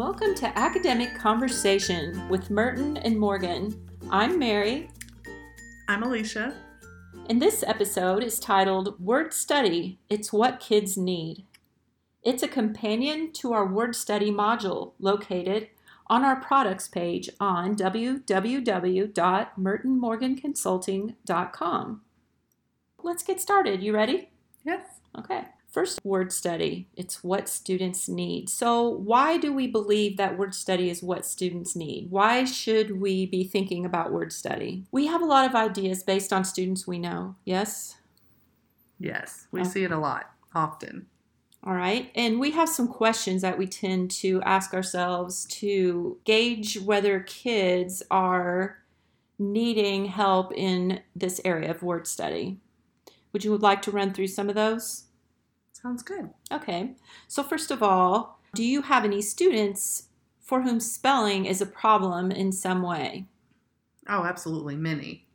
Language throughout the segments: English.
Welcome to Academic Conversation with Merton and Morgan. I'm Mary. I'm Alicia. And this episode is titled Word Study It's What Kids Need. It's a companion to our Word Study module located on our products page on www.mertonmorganconsulting.com. Let's get started. You ready? Yes. Okay. First, word study. It's what students need. So, why do we believe that word study is what students need? Why should we be thinking about word study? We have a lot of ideas based on students we know. Yes? Yes. We see it a lot, often. All right. And we have some questions that we tend to ask ourselves to gauge whether kids are needing help in this area of word study. Would you like to run through some of those? Sounds good. Okay. So, first of all, do you have any students for whom spelling is a problem in some way? Oh, absolutely. Many.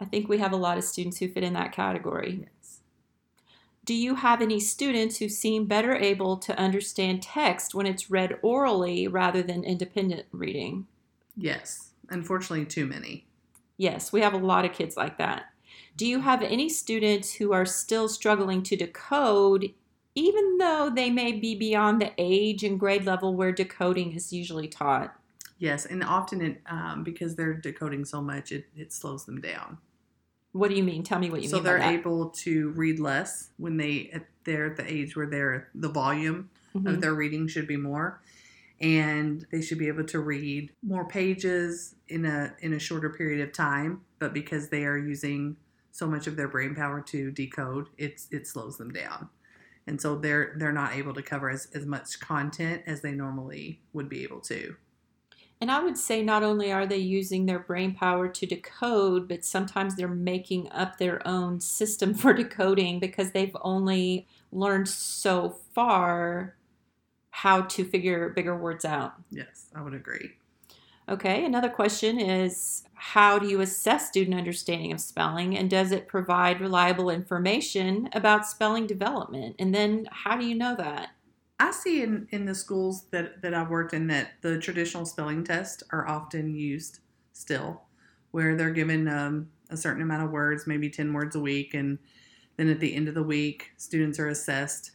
I think we have a lot of students who fit in that category. Yes. Do you have any students who seem better able to understand text when it's read orally rather than independent reading? Yes. Unfortunately, too many. Yes, we have a lot of kids like that. Do you have any students who are still struggling to decode, even though they may be beyond the age and grade level where decoding is usually taught? Yes, and often it um, because they're decoding so much, it, it slows them down. What do you mean? Tell me what you so mean. So they're able to read less when they they're at the age where they're the volume Mhm. of their reading should be more, and they should be able to read more pages in a in a shorter period of time. But because they are using so much of their brain power to decode, it's it slows them down, and so they're they're not able to cover as, as much content as they normally would be able to. And I would say not only are they using their brain power to decode, but sometimes they're making up their own system for decoding because they've only learned so far how to figure bigger words out. Yes, I would agree. Okay, another question is how do you assess student understanding of spelling and does it provide reliable information about spelling development? And then how do you know that? I see in, in the schools that, that I've worked in that the traditional spelling tests are often used still, where they're given um, a certain amount of words, maybe 10 words a week, and then at the end of the week, students are assessed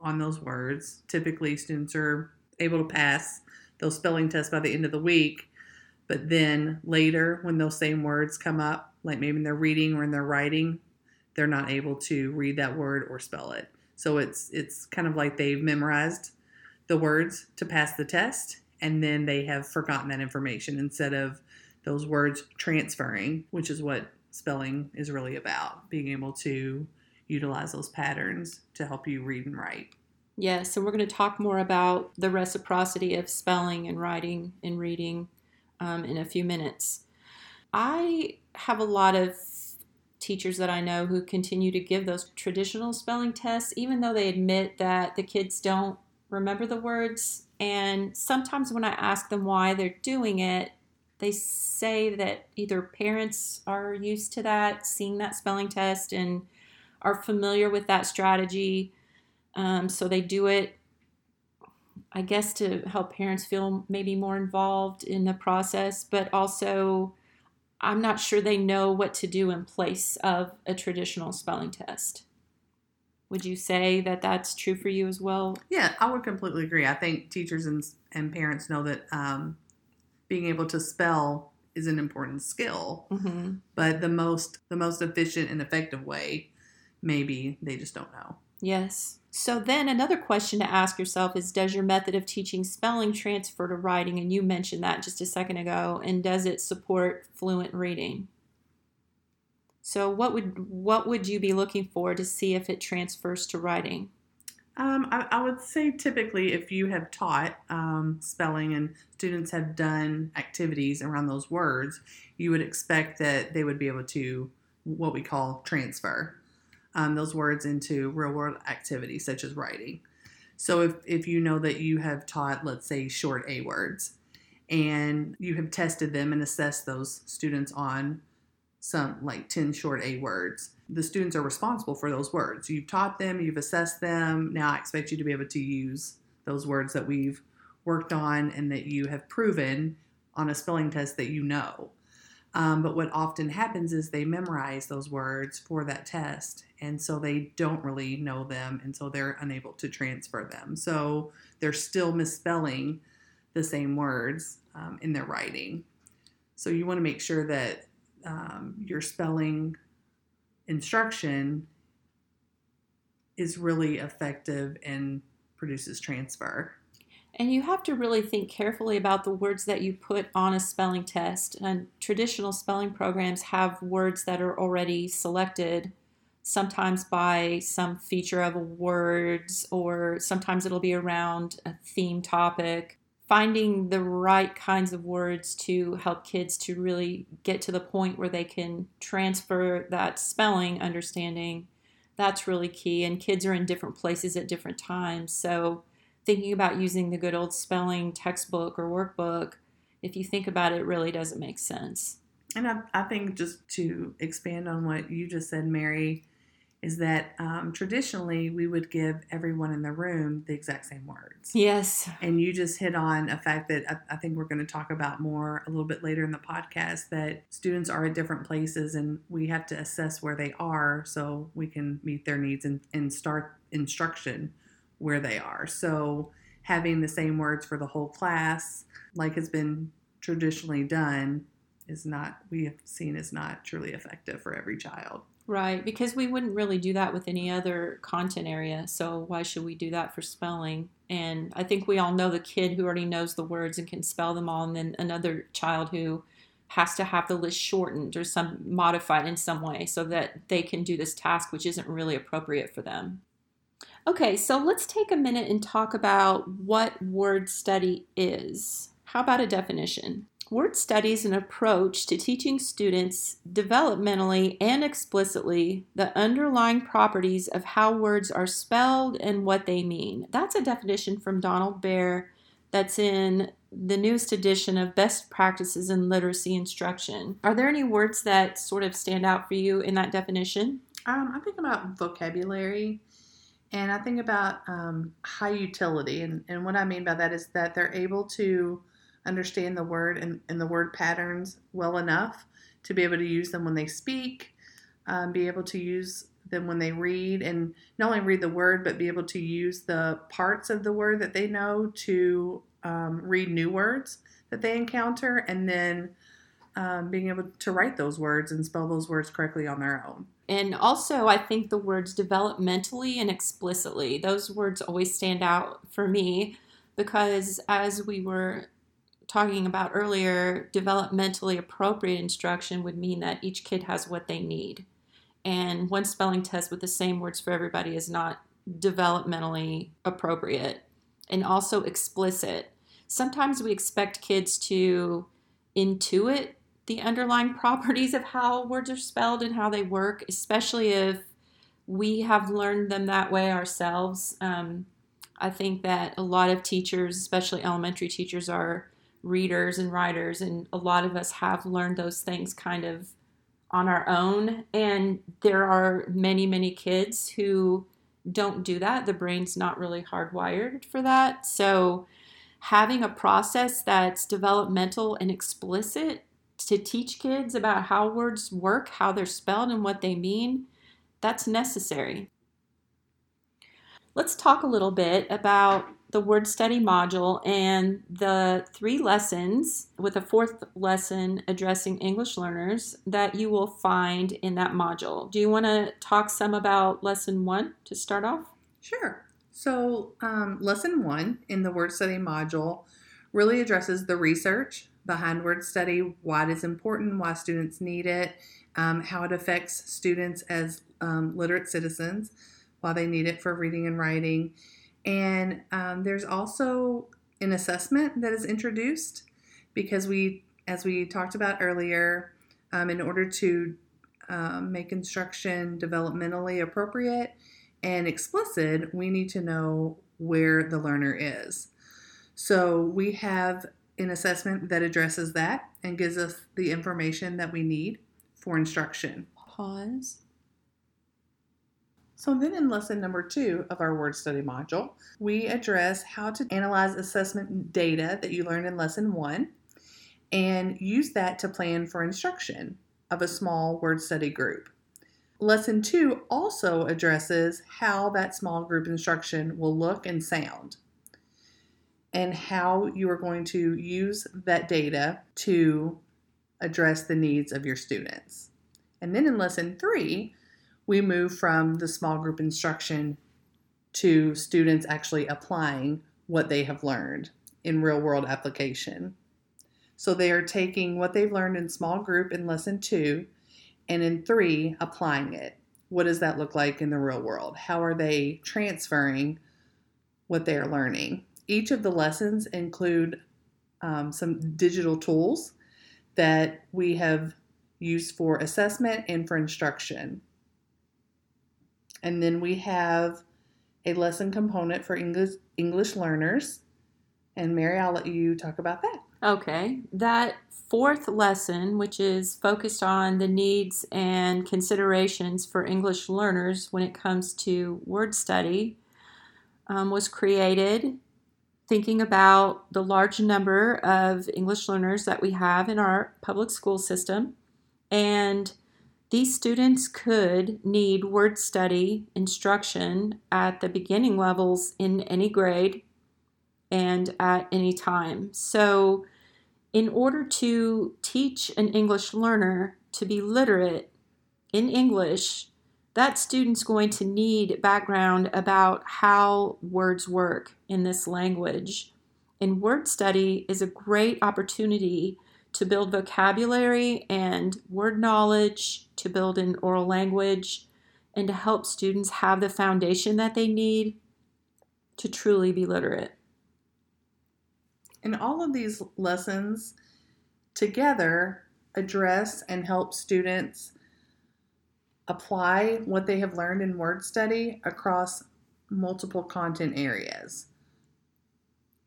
on those words. Typically, students are able to pass those spelling tests by the end of the week, but then later, when those same words come up, like maybe in their reading or in their writing, they're not able to read that word or spell it. So it's it's kind of like they've memorized the words to pass the test and then they have forgotten that information instead of those words transferring, which is what spelling is really about, being able to utilize those patterns to help you read and write. Yes, and we're going to talk more about the reciprocity of spelling and writing and reading um, in a few minutes. I have a lot of teachers that I know who continue to give those traditional spelling tests, even though they admit that the kids don't remember the words. And sometimes when I ask them why they're doing it, they say that either parents are used to that, seeing that spelling test, and are familiar with that strategy. Um, so they do it, I guess, to help parents feel maybe more involved in the process, but also I'm not sure they know what to do in place of a traditional spelling test. Would you say that that's true for you as well? Yeah, I would completely agree. I think teachers and, and parents know that um, being able to spell is an important skill, Mm-hmm. but the most the most efficient and effective way, maybe they just don't know. Yes. So then another question to ask yourself is Does your method of teaching spelling transfer to writing? And you mentioned that just a second ago. And does it support fluent reading? So what would what would you be looking for to see if it transfers to writing? Um, I, I would say typically if you have taught um, spelling and students have done activities around those words, you would expect that they would be able to what we call transfer um, those words into real world activities such as writing. So if, if you know that you have taught, let's say, short A words, and you have tested them and assessed those students on some like 10 short A words, the students are responsible for those words. You've taught them, you've assessed them. Now I expect you to be able to use those words that we've worked on and that you have proven on a spelling test that you know. Um, but what often happens is they memorize those words for that test, and so they don't really know them, and so they're unable to transfer them. So they're still misspelling the same words um, in their writing. So you want to make sure that um, your spelling instruction is really effective and produces transfer. And you have to really think carefully about the words that you put on a spelling test. And traditional spelling programs have words that are already selected, sometimes by some feature of words, or sometimes it'll be around a theme topic. Finding the right kinds of words to help kids to really get to the point where they can transfer that spelling understanding, that's really key. And kids are in different places at different times. So, thinking about using the good old spelling textbook or workbook, if you think about it, really doesn't make sense. And I, I think just to expand on what you just said, Mary, is that um, traditionally we would give everyone in the room the exact same words. Yes. And you just hit on a fact that I, I think we're going to talk about more a little bit later in the podcast that students are at different places and we have to assess where they are so we can meet their needs and, and start instruction where they are. So having the same words for the whole class, like has been traditionally done, is not, we have seen is not truly effective for every child. Right, because we wouldn't really do that with any other content area. So why should we do that for spelling? And I think we all know the kid who already knows the words and can spell them all, and then another child who has to have the list shortened or some modified in some way so that they can do this task which isn't really appropriate for them. Okay, so let's take a minute and talk about what word study is. How about a definition? Word study is an approach to teaching students developmentally and explicitly the underlying properties of how words are spelled and what they mean. That's a definition from Donald Bear that's in the newest edition of Best Practices in Literacy Instruction. Are there any words that sort of stand out for you in that definition? Um, I think about vocabulary and I think about um, high utility. And, and what I mean by that is that they're able to understand the word and, and the word patterns well enough to be able to use them when they speak, um, be able to use them when they read, and not only read the word, but be able to use the parts of the word that they know to um, read new words that they encounter, and then um, being able to write those words and spell those words correctly on their own. And also, I think the words developmentally and explicitly, those words always stand out for me because as we were talking about earlier, developmentally appropriate instruction would mean that each kid has what they need. And one spelling test with the same words for everybody is not developmentally appropriate and also explicit. Sometimes we expect kids to intuit the underlying properties of how words are spelled and how they work, especially if we have learned them that way ourselves. Um, I think that a lot of teachers, especially elementary teachers, are readers and writers, and a lot of us have learned those things kind of on our own. And there are many, many kids who don't do that. The brain's not really hardwired for that. So, having a process that's developmental and explicit to teach kids about how words work, how they're spelled, and what they mean, that's necessary. Let's talk a little bit about the word study module and the three lessons, with a fourth lesson addressing English learners, that you will find in that module. Do you want to talk some about lesson one to start off? Sure. So, um, lesson one in the word study module really addresses the research behind word study, why it is important, why students need it, um, how it affects students as um, literate citizens, why they need it for reading and writing. And um, there's also an assessment that is introduced because we, as we talked about earlier, um, in order to um, make instruction developmentally appropriate and explicit, we need to know where the learner is. So we have an assessment that addresses that and gives us the information that we need for instruction. Pause. So, then in lesson number two of our word study module, we address how to analyze assessment data that you learned in lesson one and use that to plan for instruction of a small word study group. Lesson two also addresses how that small group instruction will look and sound and how you are going to use that data to address the needs of your students. And then in lesson three, we move from the small group instruction to students actually applying what they have learned in real world application. So they are taking what they've learned in small group in lesson two and in three, applying it. What does that look like in the real world? How are they transferring what they are learning? Each of the lessons include um, some digital tools that we have used for assessment and for instruction. And then we have a lesson component for English English learners. And Mary, I'll let you talk about that. Okay. That fourth lesson, which is focused on the needs and considerations for English learners when it comes to word study, um, was created thinking about the large number of English learners that we have in our public school system. And these students could need word study instruction at the beginning levels in any grade and at any time. So, in order to teach an English learner to be literate in English, that student's going to need background about how words work in this language. And word study is a great opportunity to build vocabulary and word knowledge, to build an oral language, and to help students have the foundation that they need to truly be literate. And all of these lessons together address and help students apply what they have learned in word study across multiple content areas.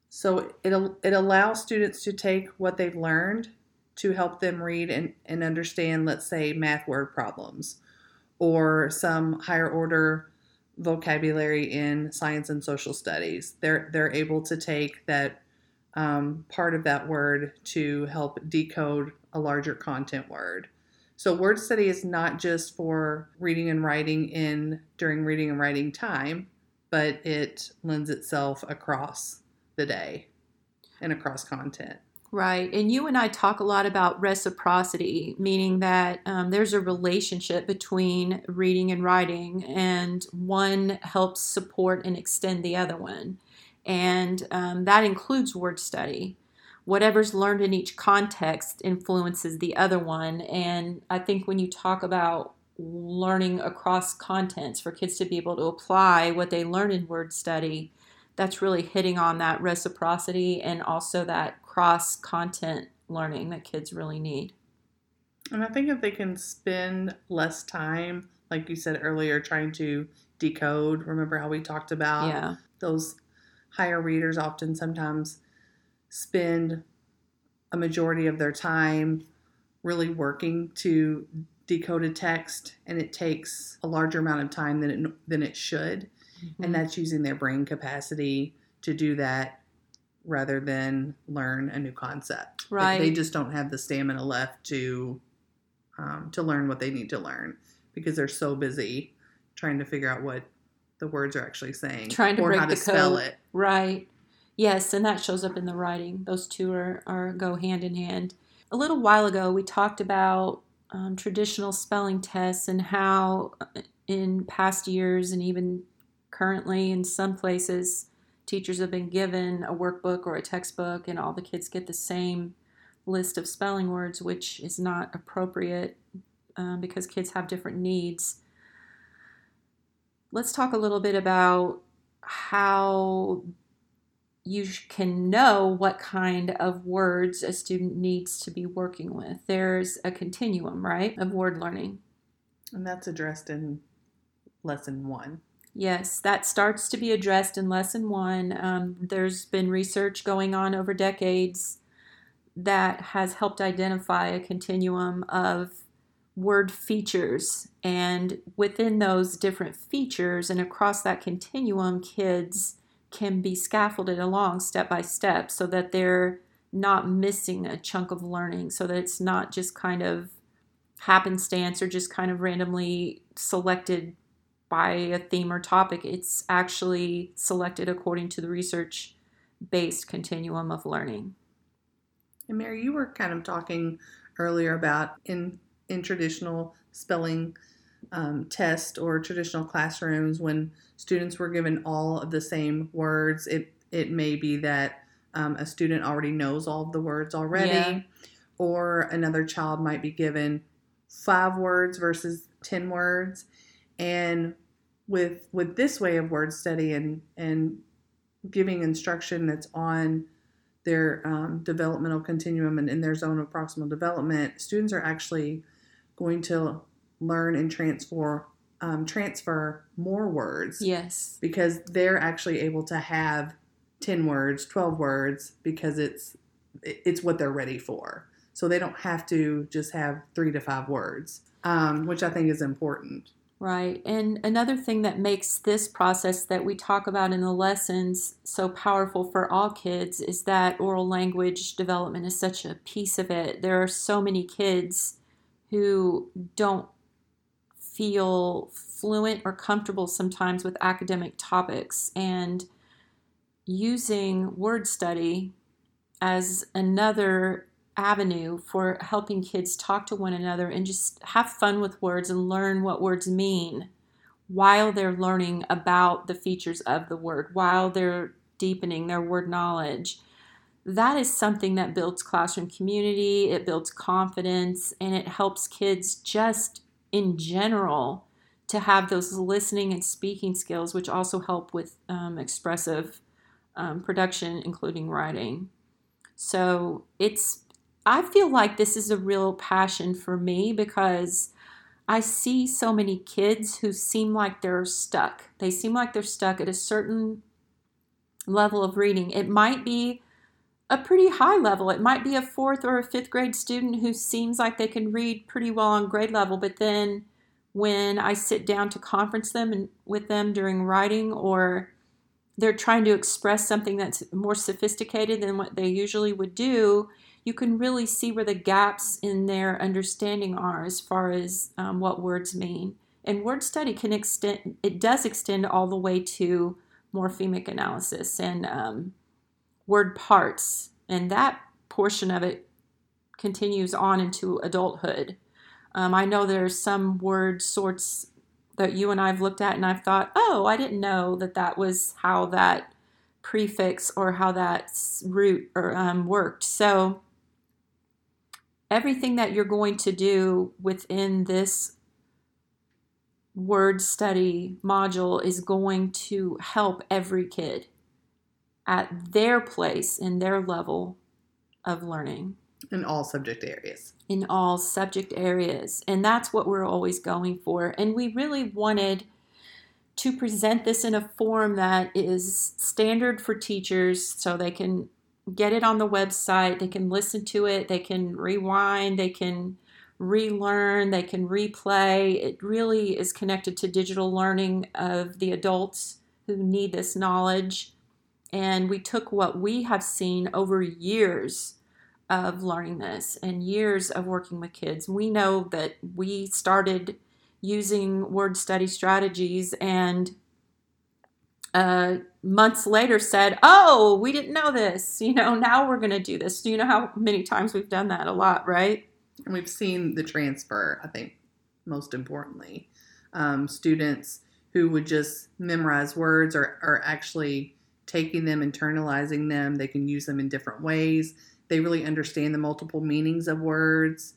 So it, it allows students to take what they've learned to help them read and, and understand, let's say, math word problems or some higher order vocabulary in science and social studies. They're, they're able to take that um, part of that word to help decode a larger content word. So word study is not just for reading and writing in during reading and writing time, but it lends itself across the day and across content. Right. And you and I talk a lot about reciprocity, meaning that um, there's a relationship between reading and writing, and one helps support and extend the other one. And um, that includes word study whatever's learned in each context influences the other one. And I think when you talk about learning across contents for kids to be able to apply what they learn in word study, that's really hitting on that reciprocity and also that cross content learning that kids really need. And I think if they can spend less time, like you said earlier, trying to decode, remember how we talked about yeah. those higher readers often sometimes spend a majority of their time really working to decode a text and it takes a larger amount of time than it, than it should. Mm-hmm. and that's using their brain capacity to do that rather than learn a new concept. Right they, they just don't have the stamina left to um, to learn what they need to learn because they're so busy trying to figure out what the words are actually saying trying to or break how to the spell it. Right Yes, and that shows up in the writing. Those two are, are go hand in hand. A little while ago, we talked about um, traditional spelling tests and how, uh, in past years and even currently in some places, teachers have been given a workbook or a textbook, and all the kids get the same list of spelling words, which is not appropriate um, because kids have different needs. Let's talk a little bit about how you can know what kind of words a student needs to be working with. There's a continuum, right, of word learning. And that's addressed in lesson one. Yes, that starts to be addressed in lesson one. Um, there's been research going on over decades that has helped identify a continuum of word features. And within those different features and across that continuum, kids can be scaffolded along step by step so that they're not missing a chunk of learning, so that it's not just kind of happenstance or just kind of randomly selected by a theme or topic. It's actually selected according to the research based continuum of learning. And Mary, you were kind of talking earlier about in in traditional spelling um, test or traditional classrooms when students were given all of the same words. It it may be that um, a student already knows all of the words already, yeah. or another child might be given five words versus ten words, and with with this way of word study and and giving instruction that's on their um, developmental continuum and in their zone of proximal development, students are actually going to learn and transfer um, transfer more words. Yes, because they're actually able to have ten words, twelve words, because it's it's what they're ready for. So they don't have to just have three to five words, um, which I think is important. Right. And another thing that makes this process that we talk about in the lessons so powerful for all kids is that oral language development is such a piece of it. There are so many kids who don't feel fluent or comfortable sometimes with academic topics and using word study as another avenue for helping kids talk to one another and just have fun with words and learn what words mean while they're learning about the features of the word, while they're deepening their word knowledge. That is something that builds classroom community, it builds confidence, and it helps kids just in general to have those listening and speaking skills, which also help with um, expressive um, production, including writing. So it's I feel like this is a real passion for me because I see so many kids who seem like they're stuck. They seem like they're stuck at a certain level of reading. It might be a pretty high level. It might be a fourth or a fifth grade student who seems like they can read pretty well on grade level, but then when I sit down to conference them and with them during writing or they're trying to express something that's more sophisticated than what they usually would do, you can really see where the gaps in their understanding are as far as um, what words mean. And word study can extend, it does extend all the way to morphemic analysis and um, word parts. And that portion of it continues on into adulthood. Um, I know there's some word sorts that you and I've looked at, and I've thought, oh, I didn't know that that was how that prefix or how that root or um, worked. So everything that you're going to do within this word study module is going to help every kid at their place in their level of learning. In all subject areas. In all subject areas. And that's what we're always going for. And we really wanted to present this in a form that is standard for teachers so they can get it on the website. They can listen to it, they can rewind, they can relearn, they can replay. It really is connected to digital learning of the adults who need this knowledge. And we took what we have seen over years of learning this and years of working with kids. We know that we started using word study strategies and uh, months later said, Oh, we didn't know this. You know, now we're going to do this. Do you know how many times we've done that? A lot, right? And we've seen the transfer, I think, most importantly. Um, students who would just memorize words are, are actually taking them, internalizing them. They can use them in different ways. They really understand the multiple meanings of words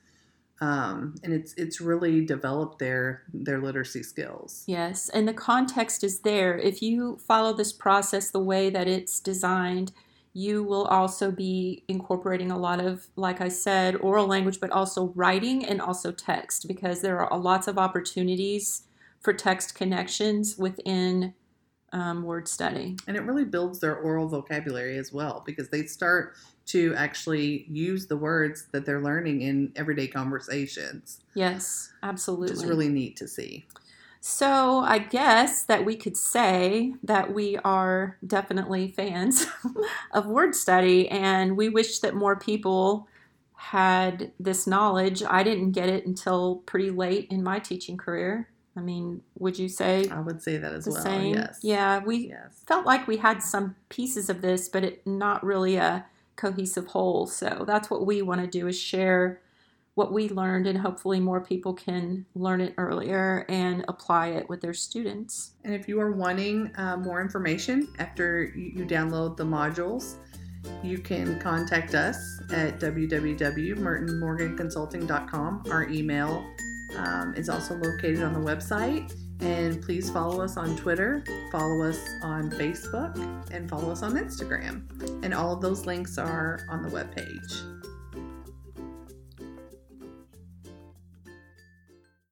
um, and it's it's really developed their their literacy skills. Yes, and the context is there. If you follow this process the way that it's designed, you will also be incorporating a lot of, like I said, oral language, but also writing and also text, because there are lots of opportunities for text connections within um, word study. And it really builds their oral vocabulary as well because they start to actually use the words that they're learning in everyday conversations. Yes, Which absolutely. is really neat to see. So I guess that we could say that we are definitely fans of word study, and we wish that more people had this knowledge. I didn't get it until pretty late in my teaching career. I mean, would you say I would say that as well. same? Yes. Yeah, we Yes. felt like we had some pieces of this, but it not really a cohesive whole. So that's what we want to do is share what we learned, and hopefully more people can learn it earlier and apply it with their students. And if you are wanting uh, more information after you, you download the modules, you can contact us at www.mertonmorganconsulting.com. Our email um, is also located on the website. And please follow us on Twitter, follow us on Facebook, and follow us on Instagram. And all of those links are on the webpage.